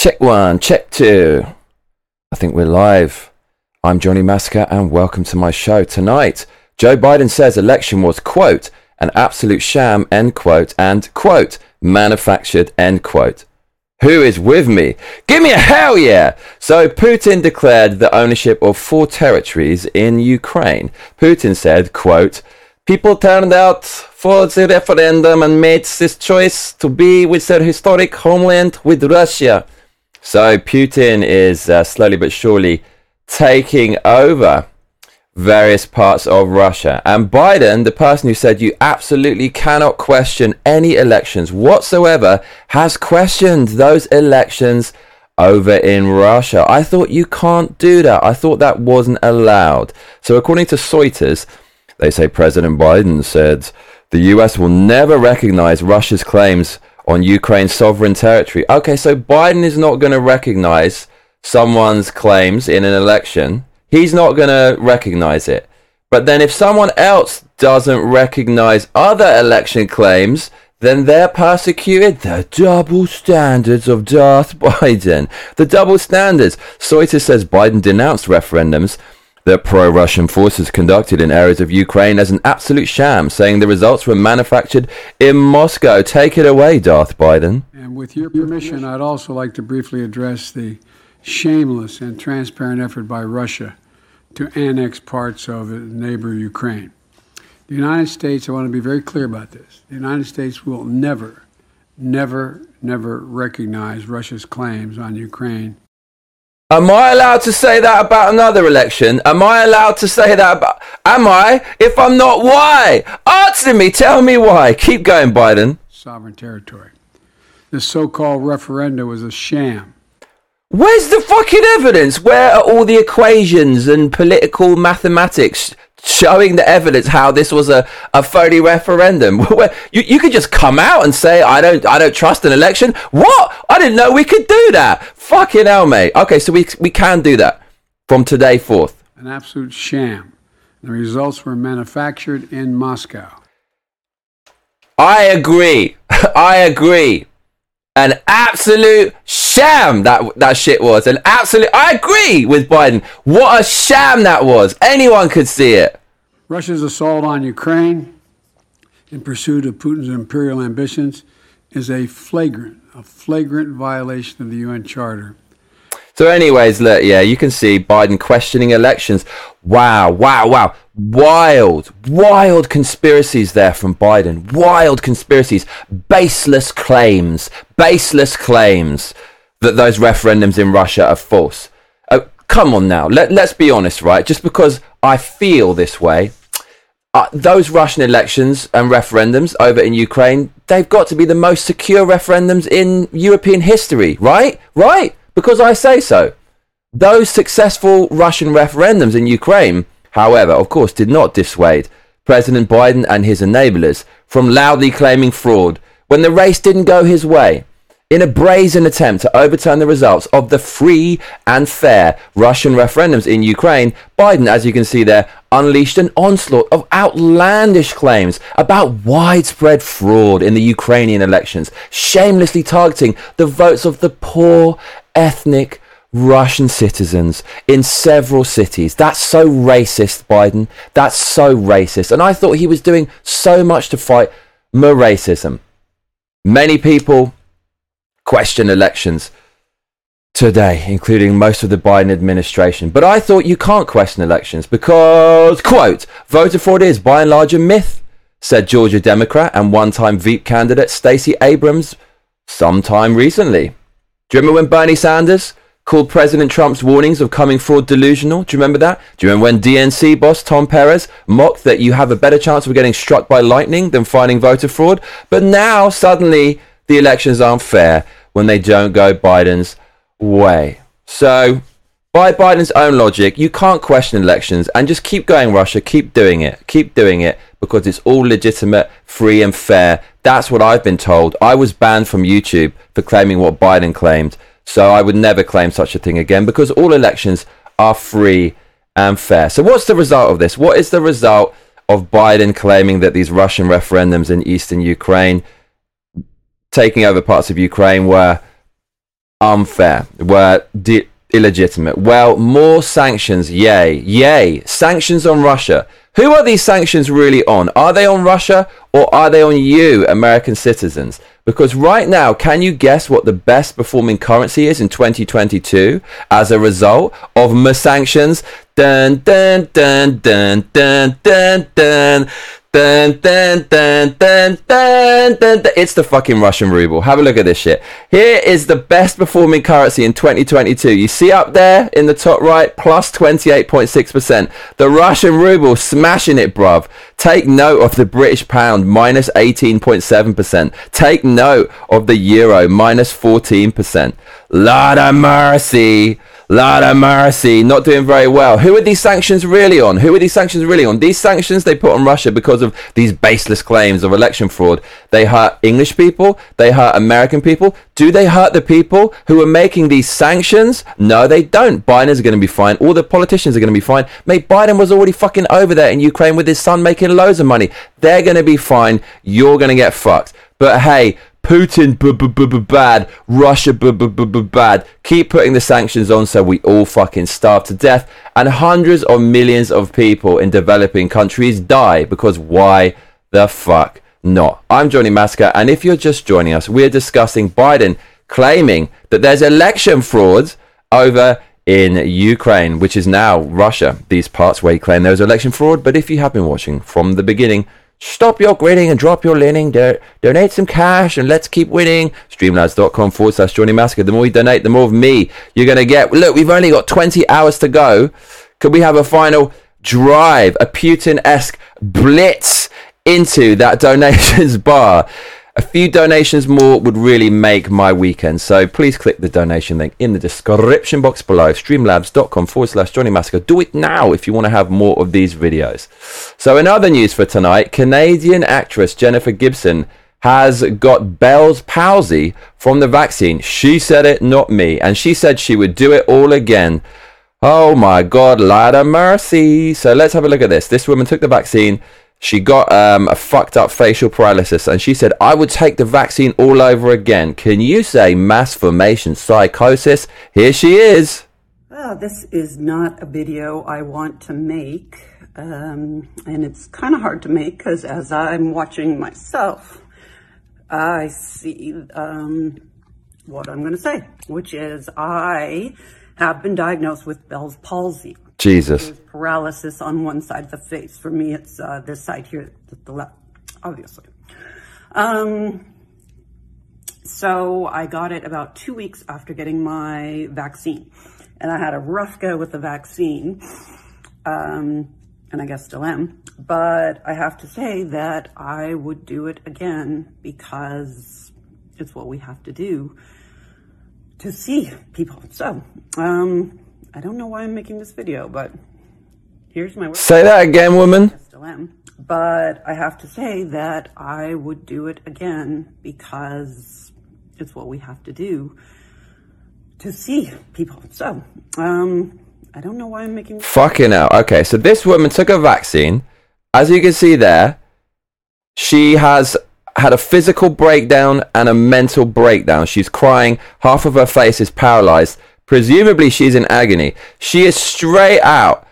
Check one, check two. I think we're live. I'm Johnny Massacre and welcome to my show. Tonight, Joe Biden says election was, quote, an absolute sham, end quote, and, quote, manufactured, end quote. Who is with me? Give me a hell yeah! So Putin declared the ownership of four territories in Ukraine. Putin said, quote, People turned out for the referendum and made this choice to be with their historic homeland with Russia. So Putin is uh, slowly but surely taking over various parts of Russia. And Biden, the person who said you absolutely cannot question any elections whatsoever, has questioned those elections over in Russia. I thought you can't do that. I thought that wasn't allowed. So, according to Reuters, they say President Biden said the US will never recognize Russia's claims on Ukraine's sovereign territory. Okay, so Biden is not going to recognize someone's claims in an election. He's not going to recognize it. But then if someone else doesn't recognize other election claims, then they're persecuted. The double standards of Darth Biden. The double standards. Reuters says Biden denounced referendums that pro-Russian forces conducted in areas of Ukraine as an absolute sham, saying the results were manufactured in Moscow. Take it away, Darth Biden. And with your permission, I'd also like to briefly address the shameless and transparent effort by Russia to annex parts of neighbor Ukraine. The United States, I want to be very clear about this, the United States will never, never, never recognize Russia's claims on Ukraine Am I allowed to say that about another election? Am I allowed to say that about. Am I? If I'm not, why? Answer me. Tell me why. Keep going, Biden. Sovereign territory. This so called referenda was a sham. Where's the fucking evidence? Where are all the equations and political mathematics showing the evidence how this was a, a phony referendum? you, you could just come out and say, I don't, I don't trust an election. What? I didn't know we could do that. Fucking hell, mate. Okay, so we, we can do that from today forth. An absolute sham. The results were manufactured in Moscow. I agree. I agree an absolute sham that that shit was. An absolute. I agree with Biden. What a sham that was. Anyone could see it. Russia's assault on Ukraine in pursuit of Putin's imperial ambitions is a flagrant, a flagrant violation of the UN Charter so, anyways, look, yeah, you can see Biden questioning elections. Wow, wow, wow. Wild, wild conspiracies there from Biden. Wild conspiracies. Baseless claims. Baseless claims that those referendums in Russia are false. Oh, come on now. Let, let's be honest, right? Just because I feel this way, uh, those Russian elections and referendums over in Ukraine, they've got to be the most secure referendums in European history, right? Right? Because I say so. Those successful Russian referendums in Ukraine, however, of course, did not dissuade President Biden and his enablers from loudly claiming fraud when the race didn't go his way. In a brazen attempt to overturn the results of the free and fair Russian referendums in Ukraine, Biden, as you can see there, unleashed an onslaught of outlandish claims about widespread fraud in the Ukrainian elections, shamelessly targeting the votes of the poor ethnic Russian citizens in several cities. That's so racist, Biden. That's so racist. And I thought he was doing so much to fight more racism. Many people question elections today, including most of the Biden administration. But I thought you can't question elections because, quote, voter fraud is by and large a myth, said Georgia Democrat and one time Veep candidate Stacey Abrams sometime recently. Do you remember when Bernie Sanders called President Trump's warnings of coming fraud delusional? Do you remember that? Do you remember when DNC boss Tom Perez mocked that you have a better chance of getting struck by lightning than finding voter fraud? But now suddenly the elections aren't fair when they don't go Biden's way. So, by Biden's own logic, you can't question elections and just keep going, Russia. Keep doing it. Keep doing it because it's all legitimate, free, and fair. That's what I've been told. I was banned from YouTube for claiming what Biden claimed. So I would never claim such a thing again because all elections are free and fair. So, what's the result of this? What is the result of Biden claiming that these Russian referendums in eastern Ukraine, taking over parts of Ukraine, were unfair, were de- illegitimate. Well, more sanctions, yay, yay. Sanctions on Russia. Who are these sanctions really on? Are they on Russia or are they on you, American citizens? Because right now, can you guess what the best performing currency is in 2022 as a result of sanctions? Dun dun dun dun dun dun dun. Dun, dun, dun, dun, dun, dun, dun. It's the fucking Russian ruble. Have a look at this shit. Here is the best performing currency in 2022. You see up there in the top right, plus 28.6%. The Russian ruble smashing it, bruv. Take note of the British pound, minus 18.7%. Take note of the euro, minus 14%. Lot of mercy. Lot of mercy, not doing very well. Who are these sanctions really on? Who are these sanctions really on? These sanctions they put on Russia because of these baseless claims of election fraud. They hurt English people, they hurt American people. Do they hurt the people who are making these sanctions? No, they don't. Biden is going to be fine. All the politicians are going to be fine. Mate, Biden was already fucking over there in Ukraine with his son making loads of money. They're going to be fine. You're going to get fucked. But hey, Putin bad, Russia bad. Keep putting the sanctions on so we all fucking starve to death and hundreds of millions of people in developing countries die because why the fuck not? I'm Johnny Massacre and if you're just joining us, we're discussing Biden claiming that there's election fraud over in Ukraine, which is now Russia, these parts where he claimed there was election fraud. But if you have been watching from the beginning, Stop your grinning and drop your leaning. Do- donate some cash and let's keep winning. Streamlabs.com forward slash Johnny Massacre. The more you donate, the more of me you're going to get. Look, we've only got 20 hours to go. Could we have a final drive, a Putin esque blitz into that donations bar? A few donations more would really make my weekend. So please click the donation link in the description box below. Streamlabs.com forward slash Johnny Massacre. Do it now if you want to have more of these videos. So in other news for tonight, Canadian actress Jennifer Gibson has got Bell's palsy from the vaccine. She said it, not me. And she said she would do it all again. Oh my God, Lord of mercy. So let's have a look at this. This woman took the vaccine. She got um, a fucked up facial paralysis and she said, I would take the vaccine all over again. Can you say mass formation psychosis? Here she is. Well, this is not a video I want to make. Um, and it's kind of hard to make because as I'm watching myself, I see um, what I'm going to say, which is I have been diagnosed with Bell's palsy. Jesus. Paralysis on one side of the face. For me, it's uh, this side here, the left, obviously. Um, so I got it about two weeks after getting my vaccine. And I had a rough go with the vaccine. Um, and I guess still am. But I have to say that I would do it again because it's what we have to do to see people. So, um, I don't know why I'm making this video, but here's my. work. Say that again, woman. I still am. But I have to say that I would do it again because it's what we have to do to see people. So, um, I don't know why I'm making. Fucking hell. Okay, so this woman took a vaccine. As you can see there, she has had a physical breakdown and a mental breakdown. She's crying. Half of her face is paralyzed. Presumably, she's in agony. She is straight out,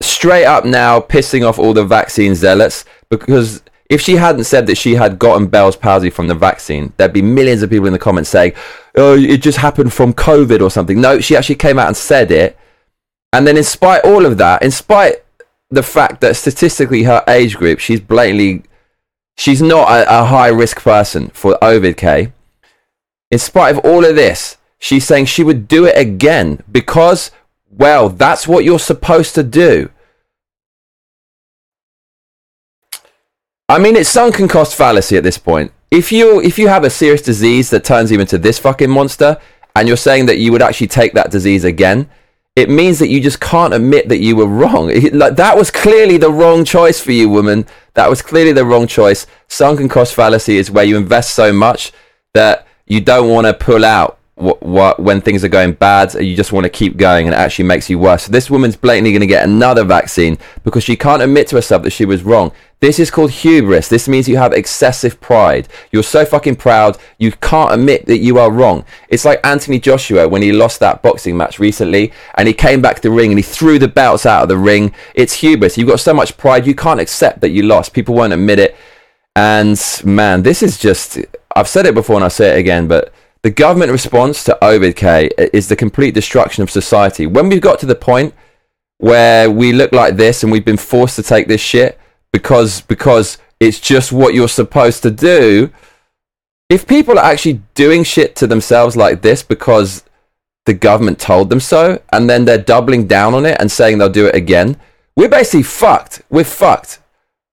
straight up now pissing off all the vaccine zealots because if she hadn't said that she had gotten Bell's palsy from the vaccine, there'd be millions of people in the comments saying, "Oh, it just happened from COVID or something." No, she actually came out and said it. And then, in spite all of that, in spite the fact that statistically her age group, she's blatantly, she's not a, a high risk person for COVID. K. In spite of all of this, she's saying she would do it again because, well, that's what you're supposed to do. I mean, it's sunken cost fallacy at this point. If you if you have a serious disease that turns you into this fucking monster, and you're saying that you would actually take that disease again, it means that you just can't admit that you were wrong. It, like that was clearly the wrong choice for you, woman. That was clearly the wrong choice. Sunken cost fallacy is where you invest so much that you don't want to pull out when things are going bad, you just want to keep going, and it actually makes you worse. So this woman's blatantly going to get another vaccine because she can't admit to herself that she was wrong. This is called hubris. This means you have excessive pride. You're so fucking proud, you can't admit that you are wrong. It's like Anthony Joshua when he lost that boxing match recently and he came back to the ring and he threw the belts out of the ring. It's hubris. You've got so much pride, you can't accept that you lost. People won't admit it. And man, this is just, I've said it before and I'll say it again, but the government response to K is the complete destruction of society. When we've got to the point where we look like this and we've been forced to take this shit because because it's just what you're supposed to do. If people are actually doing shit to themselves like this because the government told them so, and then they're doubling down on it and saying they'll do it again, we're basically fucked. We're fucked.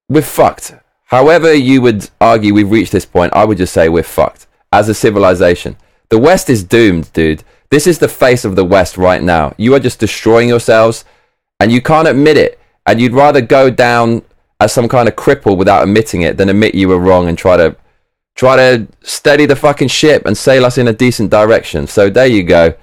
We're fucked. However, you would argue we've reached this point, I would just say we're fucked as a civilization. The West is doomed, dude. This is the face of the West right now. You are just destroying yourselves and you can't admit it. And you'd rather go down as some kind of cripple without admitting it than admit you were wrong and try to try to steady the fucking ship and sail us in a decent direction. So there you go.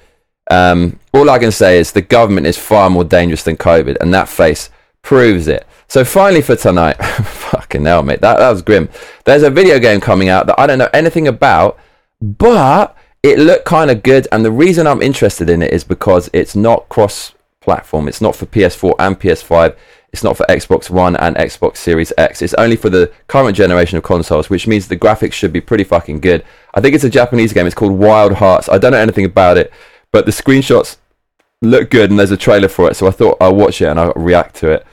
Um, all I can say is the government is far more dangerous than COVID, and that face proves it. So finally for tonight, fucking hell, mate, that, that was grim. There's a video game coming out that I don't know anything about, but it looked kind of good. And the reason I'm interested in it is because it's not cross-platform. It's not for PS4 and PS5. It's not for Xbox One and Xbox Series X. It's only for the current generation of consoles, which means the graphics should be pretty fucking good. I think it's a Japanese game. It's called Wild Hearts. I don't know anything about it, but the screenshots look good and there's a trailer for it. So I thought I'll watch it and I'll react to it.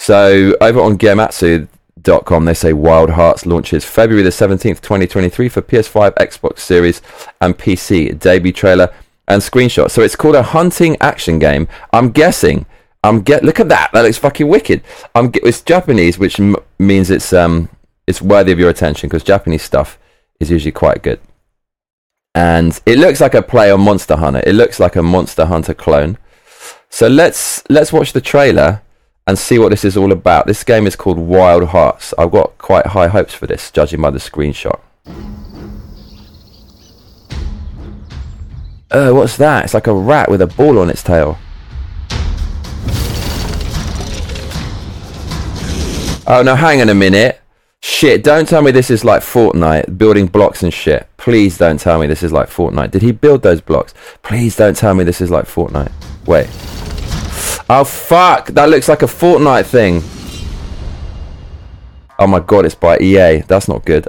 So over on Gematsu.com, they say Wild Hearts launches February the 17th, 2023 for PS5, Xbox Series, and PC. Debut trailer and screenshot. So it's called a hunting action game. I'm guessing. I'm get. Look at that. That looks fucking wicked. I'm. It's Japanese, which m- means it's um it's worthy of your attention because Japanese stuff is usually quite good. And it looks like a play on Monster Hunter. It looks like a Monster Hunter clone. So let's let's watch the trailer and see what this is all about. This game is called Wild Hearts. I've got quite high hopes for this, judging by the screenshot. Oh, what's that? It's like a rat with a ball on its tail. Oh, no, hang on a minute. Shit, don't tell me this is like Fortnite, building blocks and shit. Please don't tell me this is like Fortnite. Did he build those blocks? Please don't tell me this is like Fortnite. Wait. Oh fuck! That looks like a Fortnite thing. Oh my god, it's by EA. That's not good.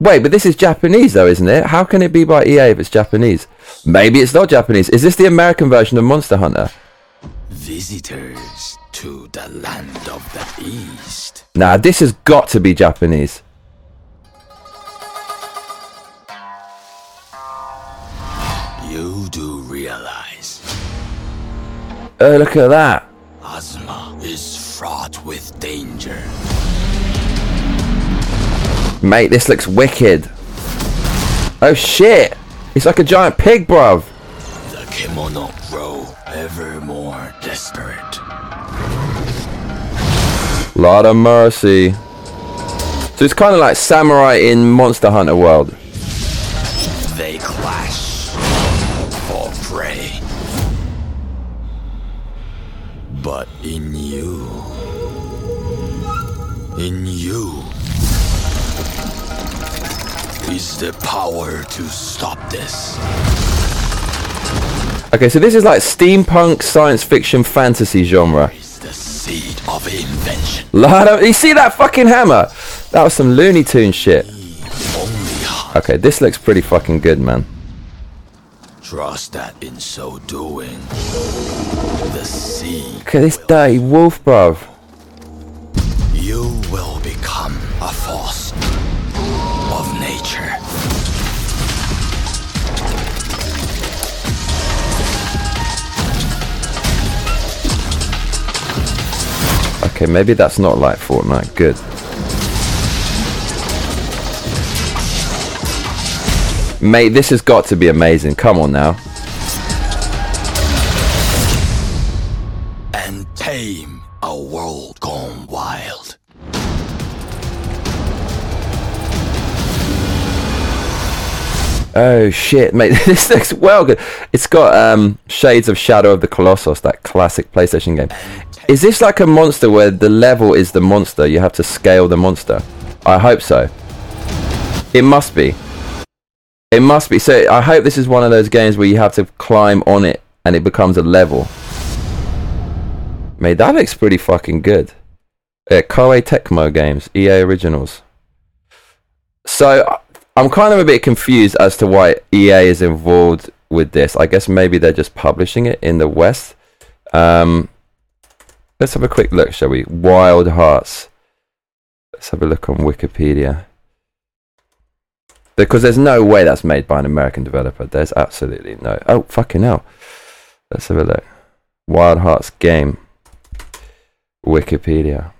Wait, but this is Japanese though, isn't it? How can it be by EA if it's Japanese? Maybe it's not Japanese. Is this the American version of Monster Hunter? Visitors to the land of the East. Nah, this has got to be Japanese. Oh, look at that. Azuma is fraught with danger. Mate, this looks wicked. Oh shit! It's like a giant pig, bruv. The Kemono grow ever more desperate. Lot of mercy. So it's kind of like samurai in Monster Hunter world. They clash for prey. But in you, in you, is the power to stop this. Okay, so this is like steampunk science fiction fantasy genre. Is the seed of invention. Lot you see that fucking hammer? That was some Looney Tune shit. Okay, this looks pretty fucking good, man. Trust that in so doing, the seed Look at this dirty wolf, bruv. You will become a force of nature. Okay, maybe that's not like Fortnite. Good. Mate, this has got to be amazing. Come on now. And tame a world gone wild. Oh shit, mate! This looks well good. It's got um, shades of Shadow of the Colossus, that classic PlayStation game. Is this like a monster where the level is the monster? You have to scale the monster. I hope so. It must be. It must be. So I hope this is one of those games where you have to climb on it and it becomes a level. Mate, that looks pretty fucking good. Yeah, Koei Tecmo games, EA Originals. So I'm kind of a bit confused as to why EA is involved with this. I guess maybe they're just publishing it in the West. Um, let's have a quick look, shall we? Wild Hearts. Let's have a look on Wikipedia. Because there's no way that's made by an American developer. There's absolutely no. Oh, fucking hell. Let's have a look. Wild Hearts game. Wikipedia.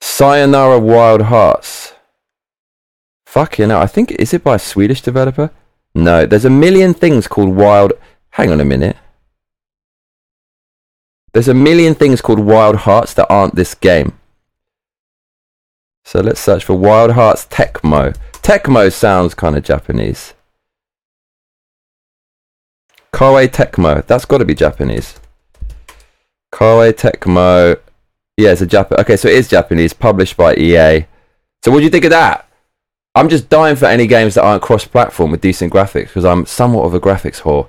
Sayonara Wild Hearts. Fucking hell. I think, is it by a Swedish developer? No, there's a million things called Wild. Hang on a minute. There's a million things called Wild Hearts that aren't this game. So let's search for Wild Hearts Tecmo. Tecmo sounds kind of Japanese. Koei Tecmo. That's got to be Japanese. Koei Tecmo. Yeah, it's a Jap. Okay, so it is Japanese, published by EA. So what do you think of that? I'm just dying for any games that aren't cross-platform with decent graphics because I'm somewhat of a graphics whore,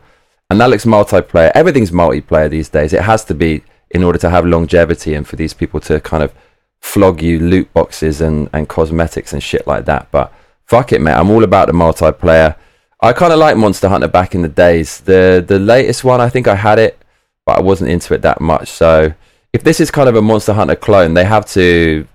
and that looks multiplayer. Everything's multiplayer these days. It has to be in order to have longevity and for these people to kind of flog you loot boxes and, and cosmetics and shit like that. But fuck it, mate. I'm all about the multiplayer. I kind of like Monster Hunter back in the days. The the latest one, I think I had it, but I wasn't into it that much. So if this is kind of a Monster Hunter clone, they have to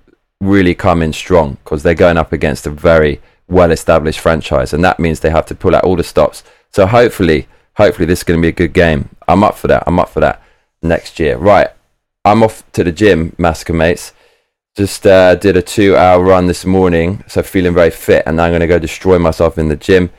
really come in strong because they're going up against a very well established franchise, and that means they have to pull out all the stops. So hopefully, hopefully this is going to be a good game. I'm up for that. I'm up for that next year. Right, I'm off to the gym, Massacre mates. Just uh, did a two-hour run this morning, so feeling very fit, and I'm going to go destroy myself in the gym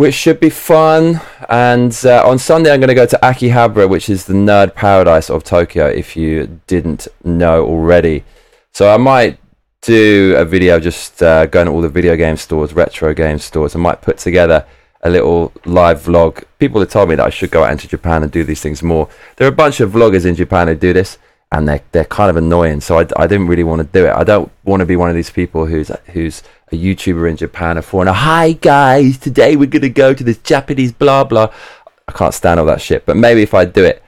which should be fun. And uh, on Sunday, I'm going to go to Akihabara, which is the nerd paradise of Tokyo, if you didn't know already. So I might do a video just uh, going to all the video game stores, retro game stores. I might put together a little live vlog. People have told me that I should go out into Japan and do these things more. There are a bunch of vloggers in Japan who do this, and they're, they're kind of annoying. So I, I didn't really want to do it. I don't want to be one of these people who's who's a YouTuber in Japan, a foreigner. Hi guys, today we're gonna go to this Japanese blah blah. I can't stand all that shit. But maybe if I do it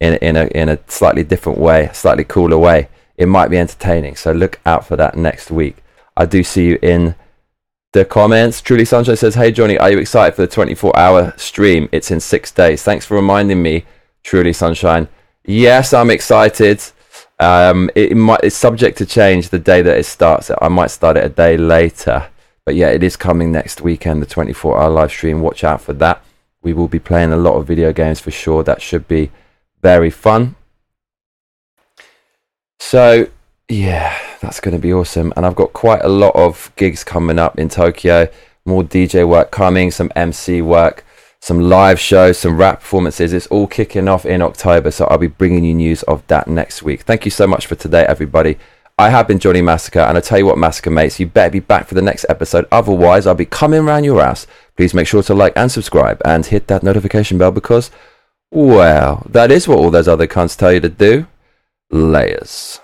in in a in a slightly different way, slightly cooler way, it might be entertaining. So look out for that next week. I do see you in the comments. Truly Sunshine says, "Hey Johnny, are you excited for the 24-hour stream? It's in six days. Thanks for reminding me, Truly Sunshine. Yes, I'm excited." Um, it, it, might it's subject to change the day that it starts. I might start it a day later, but yeah, it is coming next weekend, the 24-hour live stream. Watch out for that. We will be playing a lot of video games for sure. That should be very fun. So yeah, that's going to be awesome. And I've got quite a lot of gigs coming up in Tokyo. More DJ work coming, some MC work some live shows, some rap performances. It's all kicking off in October, so I'll be bringing you news of that next week. Thank you so much for today, everybody. I have been Johnny Massacre, and I tell you what, Massacre mates, you better be back for the next episode. Otherwise, I'll be coming around your ass. Please make sure to like and subscribe and hit that notification bell because, well, that is what all those other cunts tell you to do. Layers.